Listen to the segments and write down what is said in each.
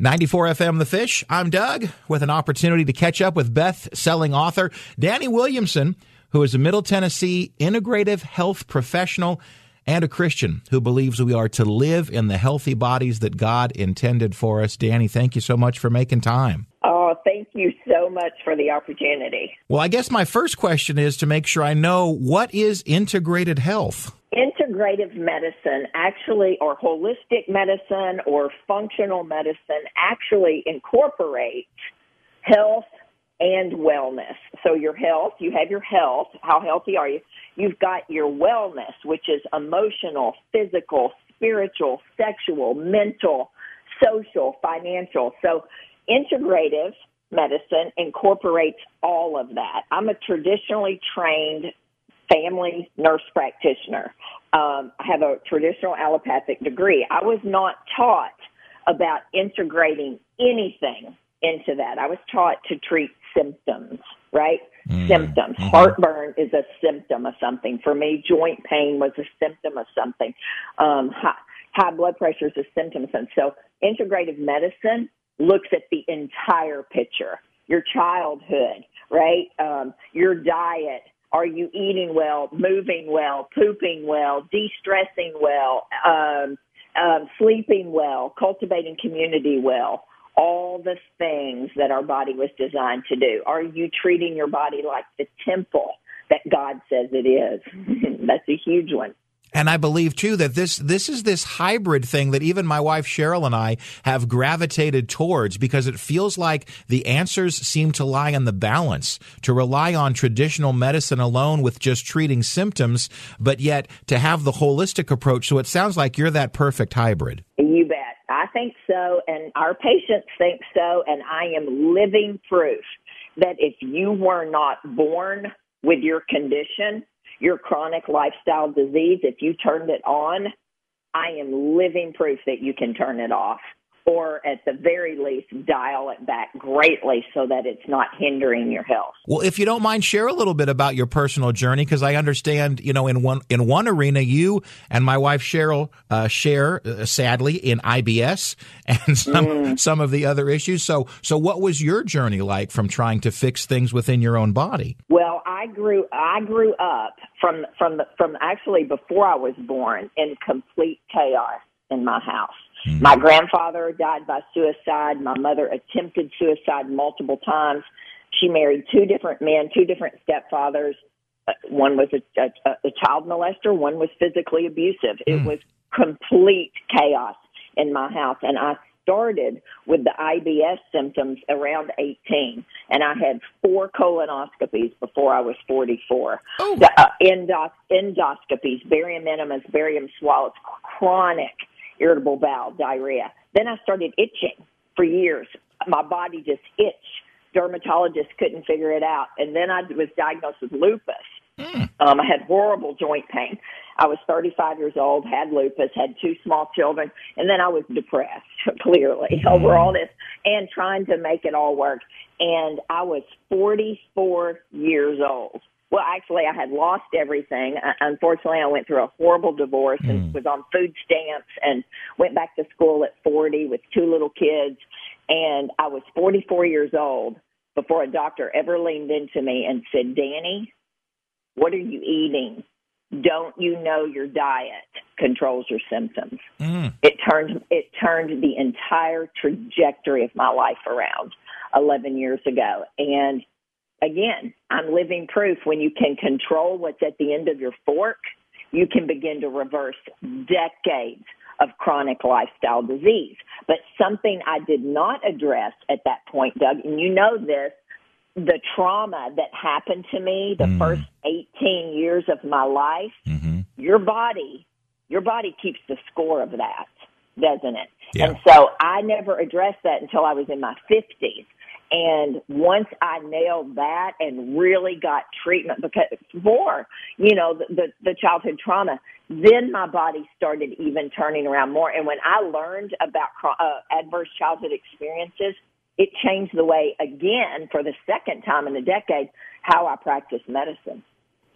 94 FM The Fish. I'm Doug with an opportunity to catch up with Beth selling author Dani Williamson, who is a Middle Tennessee integrative health professional and a Christian who believes we are to live in the healthy bodies that God intended for us. Dani, thank you so much for making time. Oh, thank you so much for the opportunity. Well, I guess my first question is to make sure I know what is integrated health? Integrative medicine actually, or holistic medicine or functional medicine actually incorporates health and wellness. So your health, you have your health. How healthy are you? You've got your wellness, which is emotional, physical, spiritual, sexual, mental, social, financial. So integrative medicine incorporates all of that. I'm a traditionally trained family nurse practitioner. Um, I have a traditional allopathic degree. I was not taught about integrating anything into that. I was taught to treat symptoms, right? Mm-hmm. Symptoms. Mm-hmm. Heartburn is a symptom of something. For me, joint pain was a symptom of something. Um, high, high blood pressure is a symptom of something. So integrative medicine looks at the entire picture. Your childhood, right? Um, your diet, are you eating well, moving well, pooping well, de-stressing well, um, um, sleeping well, cultivating community well? All the things that our body was designed to do. Are you treating your body like the temple that God says it is? That's a huge one. And I believe too that this this is this hybrid thing that even my wife Cheryl and I have gravitated towards because it feels like the answers seem to lie in the balance to rely on traditional medicine alone with just treating symptoms, but yet to have the holistic approach. So it sounds like you're that perfect hybrid. You bet. I think so, and our patients think so, and I am living proof that if you were not born with your condition, your chronic lifestyle disease, if you turned it on, I am living proof that you can turn it off or at the very least dial it back greatly so that it's not hindering your health. Well, if you don't mind share a little bit about your personal journey because I understand, you know, in one in one arena you and my wife Cheryl uh, share uh, sadly in IBS and some mm. some of the other issues. So so what was your journey like from trying to fix things within your own body? Well, I grew I grew up from from the, from actually before I was born in complete chaos in my house. Mm-hmm. My grandfather died by suicide. My mother attempted suicide multiple times. She married two different men, two different stepfathers. Uh, one was a, a, a child molester, one was physically abusive. Mm. It was complete chaos in my house. And I started with the IBS symptoms around 18, and I had four colonoscopies before I was 44. Oh. The, uh, endos- endoscopies, barium enemas, barium swallows, chronic irritable bowel, diarrhea. Then I started itching for years. My body just itched. Dermatologists couldn't figure it out. And then I was diagnosed with lupus. Mm. Um, I had horrible joint pain. I was 35 years old, had lupus, had two small children, and then I was depressed, clearly, mm. over all this and trying to make it all work. And I was 44 years old well, actually, I had lost everything. Uh, unfortunately, I went through a horrible divorce and mm. was on food stamps and went back to school at 40 with two little kids. And I was 44 years old before a doctor ever leaned into me and said, Dani, what are you eating? Don't you know your diet controls your symptoms? Mm. It turned it turned the entire trajectory of my life around 11 years ago. And again, I'm living proof when you can control what's at the end of your fork, you can begin to reverse decades of chronic lifestyle disease. But something I did not address at that point, Doug, and you know this, the trauma that happened to me the mm. first 18 years of my life, mm-hmm. your body, your body keeps the score of that. doesn't it? Yeah. And so I never addressed that until I was in my 50s. And once I nailed that and really got treatment because for, you know, the, the, the childhood trauma, then my body started even turning around more. And when I learned about uh, adverse childhood experiences, it changed the way again for the second time in a decade how I practice medicine.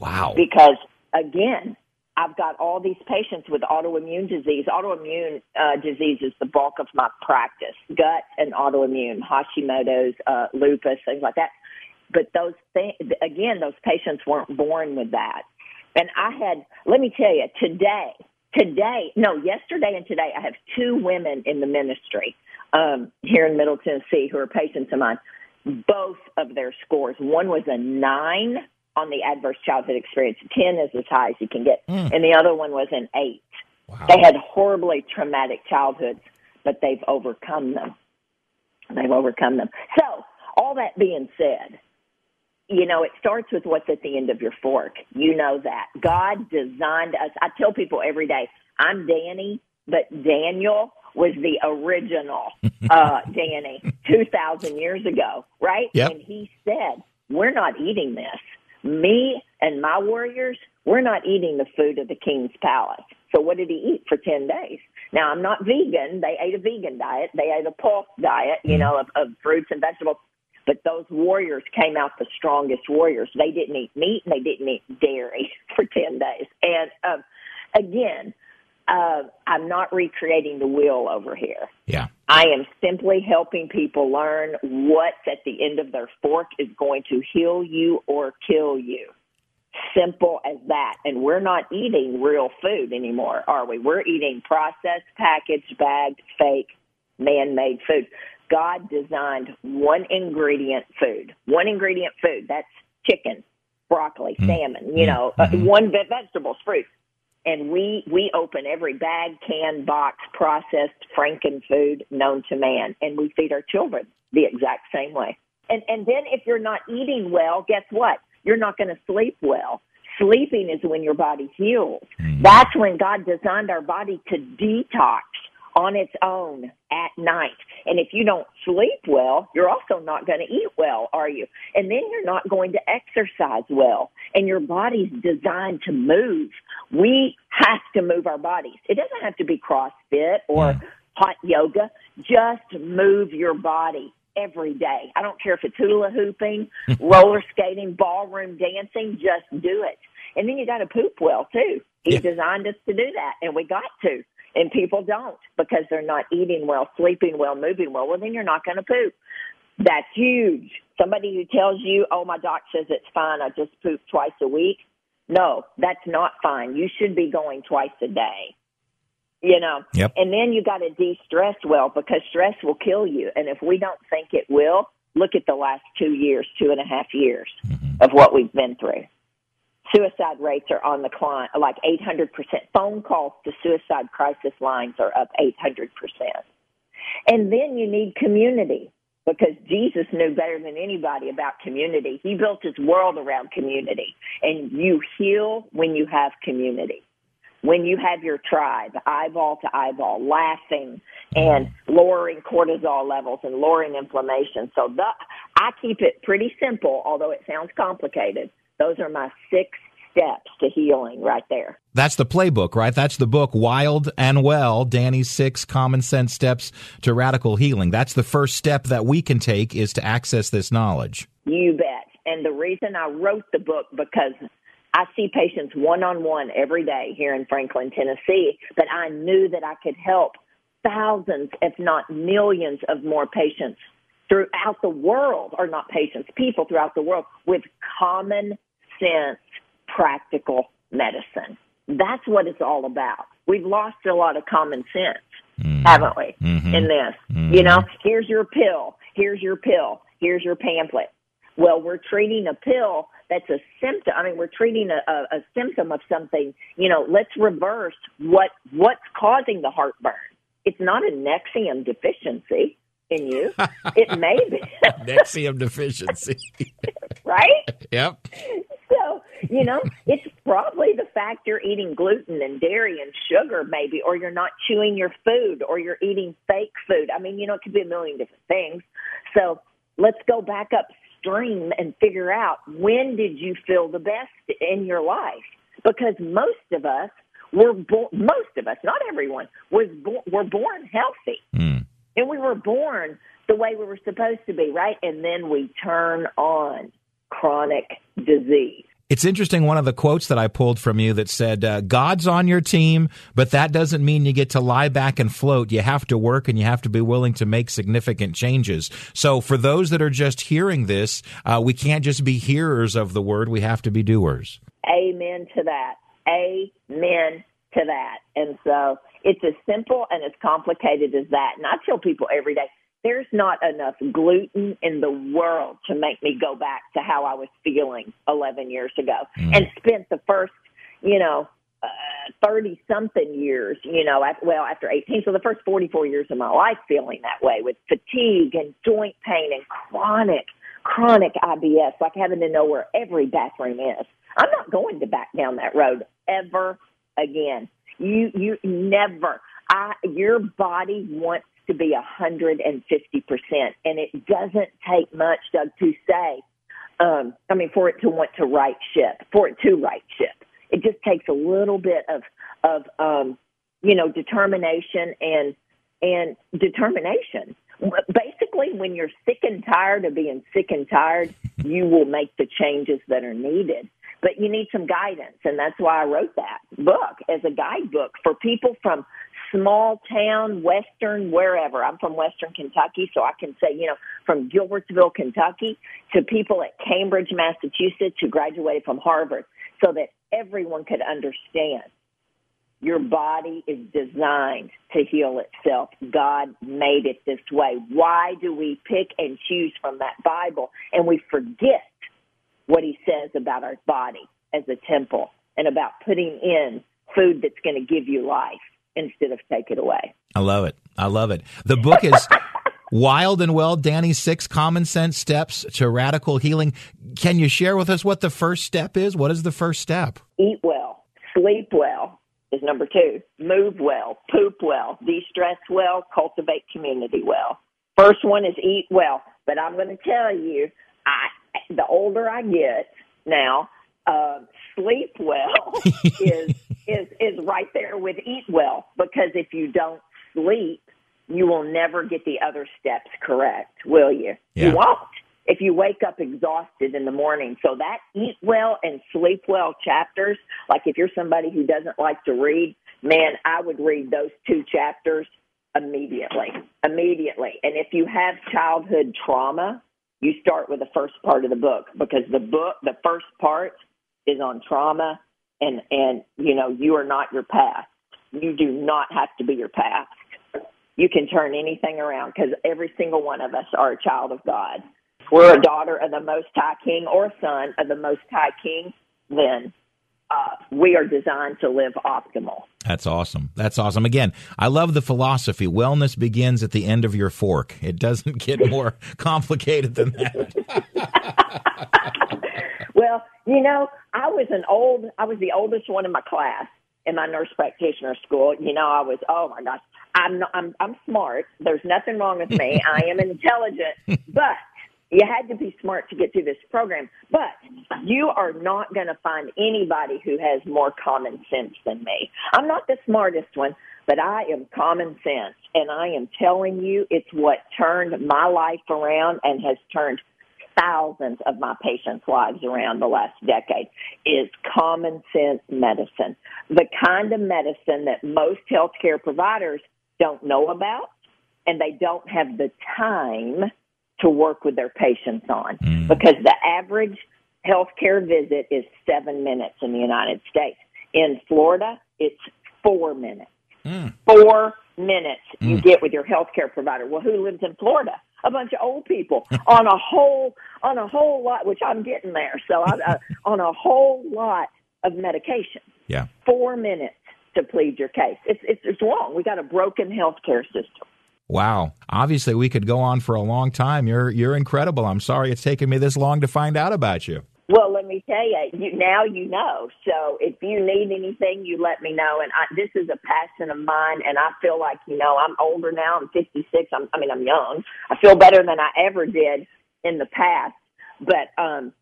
Wow. Because again, I've got all these patients with autoimmune disease. Autoimmune uh, disease is the bulk of my practice: gut and autoimmune, Hashimoto's, uh, lupus, things like that. But those things, again, those patients weren't born with that. And I had, let me tell you, today, today, no, yesterday and today, I have two women in the ministry um, here in Middle Tennessee who are patients of mine. Both of their scores, one was a nine on the adverse childhood experience. 10 is as high as you can get. Mm. And the other one was an 8. Wow. They had horribly traumatic childhoods, but they've overcome them. They've overcome them. So, all that being said, you know, it starts with what's at the end of your fork. You know that. God designed us. I tell people every day, I'm Dani, but Daniel was the original uh, Dani 2,000 years ago, right? Yep. And he said, We're not eating this me and my warriors, we're not eating the food of the king's palace. So what did he eat for 10 days? Now, I'm not vegan. They ate a vegan diet. They ate a pulse diet, you know, of, of fruits and vegetables. But those warriors came out the strongest warriors. They didn't eat meat and they didn't eat dairy for 10 days. And um, again, uh, I'm not recreating the wheel over here. Yeah. I am simply helping people learn what's at the end of their fork is going to heal you or kill you. Simple as that. And we're not eating real food anymore, are we? We're eating processed, packaged, bagged, fake, man made food. God designed one ingredient food, one ingredient food. That's chicken, broccoli, mm. salmon, you know, mm-hmm. uh, one vegetables, fruit and we we open every bag, can, box, processed Franken food known to man, and we feed our children the exact same way. And and then if you're not eating well, guess what? You're not going to sleep well. Sleeping is when your body heals. Mm-hmm. That's when God designed our body to detox on its own at night. And if you don't sleep well, you're also not going to eat well, are you? And then you're not going to exercise well. And your body's designed to move. We have to move our bodies. It doesn't have to be CrossFit or mm. hot yoga. Just move your body every day. I don't care if it's hula hooping, roller skating, ballroom dancing, just do it. And then you got to poop well too. He yeah. designed us to do that and we got to and people don't because they're not eating well, sleeping well, moving well. Well, then you're not going to poop. That's huge. Somebody who tells you, "Oh, my doc says it's fine. I just poop twice a week." No, that's not fine. You should be going twice a day. You know, yep. and then you got to de-stress well because stress will kill you. And if we don't think it will, look at the last two years, two and a half years mm-hmm. of what we've been through suicide rates are on the climb, like 800%. Phone calls to suicide crisis lines are up 800%. And then you need community because Jesus knew better than anybody about community. He built his world around community. And you heal when you have community. When you have your tribe, eyeball to eyeball, laughing and lowering cortisol levels and lowering inflammation. So the, I keep it pretty simple, although it sounds complicated. Those are my six steps to healing right there. That's the playbook, right? That's the book, Wild and Well Dani's Six Common Sense Steps to Radical Healing. That's the first step that we can take is to access this knowledge. You bet. And the reason I wrote the book because I see patients one on one every day here in Franklin, Tennessee, but I knew that I could help thousands, if not millions, of more patients throughout the world, or not patients, people throughout the world with common sense, practical medicine. That's what it's all about. We've lost a lot of common sense, mm-hmm. haven't we, mm-hmm. in this? Mm-hmm. You know, here's your pill, here's your pill, here's your pamphlet. Well, we're treating a pill that's a symptom. I mean, we're treating a, a, a symptom of something. You know, let's reverse what what's causing the heartburn. It's not a Nexium deficiency in you. it may be Nexium deficiency. right? Yep. So, you know, it's probably the fact you're eating gluten and dairy and sugar, maybe, or you're not chewing your food, or you're eating fake food. I mean, you know, it could be a million different things. So let's go back upstream and figure out when did you feel the best in your life? Because most of us were born, most of us, not everyone, was bo- were born healthy. Mm. And we were born the way we were supposed to be, right? And then we turn on chronic disease. It's interesting, one of the quotes that I pulled from you that said, uh, God's on your team, but that doesn't mean you get to lie back and float. You have to work and you have to be willing to make significant changes. So, for those that are just hearing this, uh, we can't just be hearers of the word, we have to be doers. Amen to that. Amen to that. And so, it's as simple and as complicated as that. And I tell people every day, there's not enough gluten in the world to make me go back to how I was feeling 11 years ago mm. and spent the first, you know, 30 uh, something years, you know, at, well, after 18. So the first 44 years of my life feeling that way with fatigue and joint pain and chronic, chronic IBS, like having to know where every bathroom is. I'm not going to back down that road ever again. You, you never, I, your body wants to be a 150%. And it doesn't take much, Doug, to say, um, I mean, for it to want to right ship, for it to right ship. It just takes a little bit of, of, um, you know, determination and, and determination. Basically, when you're sick and tired of being sick and tired, you will make the changes that are needed. But you need some guidance, and that's why I wrote that book as a guidebook for people from small town, western, wherever. I'm from western Kentucky, so I can say, you know, from Gilbertsville, Kentucky to people at Cambridge, Massachusetts who graduated from Harvard so that everyone could understand your body is designed to heal itself. God made it this way. Why do we pick and choose from that Bible and we forget what he says about our body as a temple and about putting in food that's going to give you life? instead of take it away. I love it. I love it. The book is Wild and Well, Dani's Six Common Sense Steps to Radical Healing. Can you share with us what the first step is? What is the first step? Eat well, sleep well is number two. Move well, poop well, de stress well, cultivate community well. First one is eat well. But I'm going to tell you, the older I get now, uh, sleep well is is is right there with eat well because if you don't sleep, you will never get the other steps correct, will you? Yeah. You won't if you wake up exhausted in the morning. So that eat well and sleep well chapters, like if you're somebody who doesn't like to read, man, I would read those two chapters immediately. Immediately. And if you have childhood trauma, you start with the first part of the book because the book, the first part is on trauma and and you know you are not your past. You do not have to be your past. You can turn anything around because every single one of us are a child of God. We're a daughter of the Most High King or a son of the Most High King. Then uh, we are designed to live optimal. That's awesome. That's awesome. Again, I love the philosophy. Wellness begins at the end of your fork. It doesn't get more complicated than that. well, you know, I was an old, I was the oldest one in my class in my nurse practitioner school. You know, I was, oh my gosh, I'm, not, I'm, I'm smart. There's nothing wrong with me. I am intelligent, but you had to be smart to get through this program. But you are not going to find anybody who has more common sense than me. I'm not the smartest one, but I am common sense. And I am telling you, it's what turned my life around and has turned thousands of my patients' lives around the last decade is common sense medicine. The kind of medicine that most healthcare providers don't know about and they don't have the time to work with their patients on mm. because the average healthcare visit is seven minutes in the United States. In Florida, it's four minutes. Mm. Four minutes mm. you get with your healthcare provider. Well, who lives in Florida? a bunch of old people on a whole on a whole lot, which I'm getting there. So I, uh, on a whole lot of medication. Yeah, four minutes to plead your case. It's it's, it's wrong. We got a broken healthcare system. Wow. Obviously, we could go on for a long time. You're you're incredible. I'm sorry it's taken me this long to find out about you. Well, let me tell you, you now you know. So if you need anything, you let me know. And I, this is a passion of mine, and I feel like you know I'm older now. I'm 56. I'm, I mean, I'm young. I feel better than I ever did in the past. But um,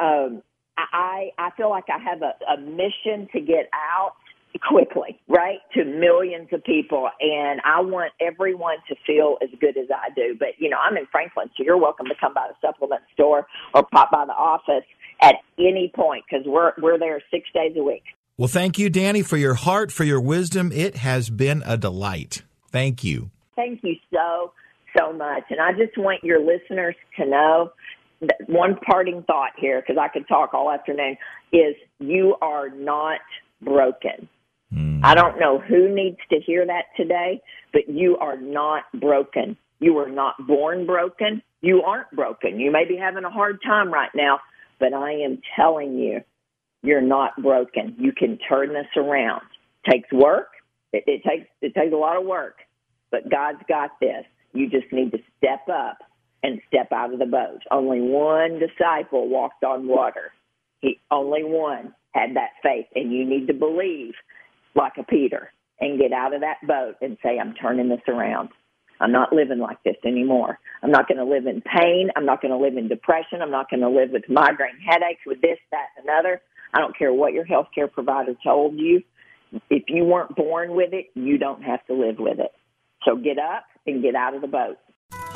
um, I I feel like I have a, a mission to get out quickly, right, to millions of people. And I want everyone to feel as good as I do. But, you know, I'm in Franklin, so you're welcome to come by the supplement store or pop by the office at any point because we're, we're there six days a week. Well, thank you, Dani, for your heart, for your wisdom. It has been a delight. Thank you. Thank you so, so much. And I just want your listeners to know that one parting thought here, because I could talk all afternoon, is you are not broken. Mm. I don't know who needs to hear that today, but you are not broken. You were not born broken. You aren't broken. You may be having a hard time right now, but I am telling you, you're not broken. You can turn this around. It takes work. It, it takes it takes a lot of work, but God's got this. You just need to step up and step out of the boat. Only one disciple walked on water. He only one had that faith, and you need to believe like a Peter and get out of that boat and say, I'm turning this around. I'm not living like this anymore. I'm not going to live in pain. I'm not going to live in depression. I'm not going to live with migraine headaches, with this, that, and another. I don't care what your health care provider told you. If you weren't born with it, you don't have to live with it. So get up and get out of the boat.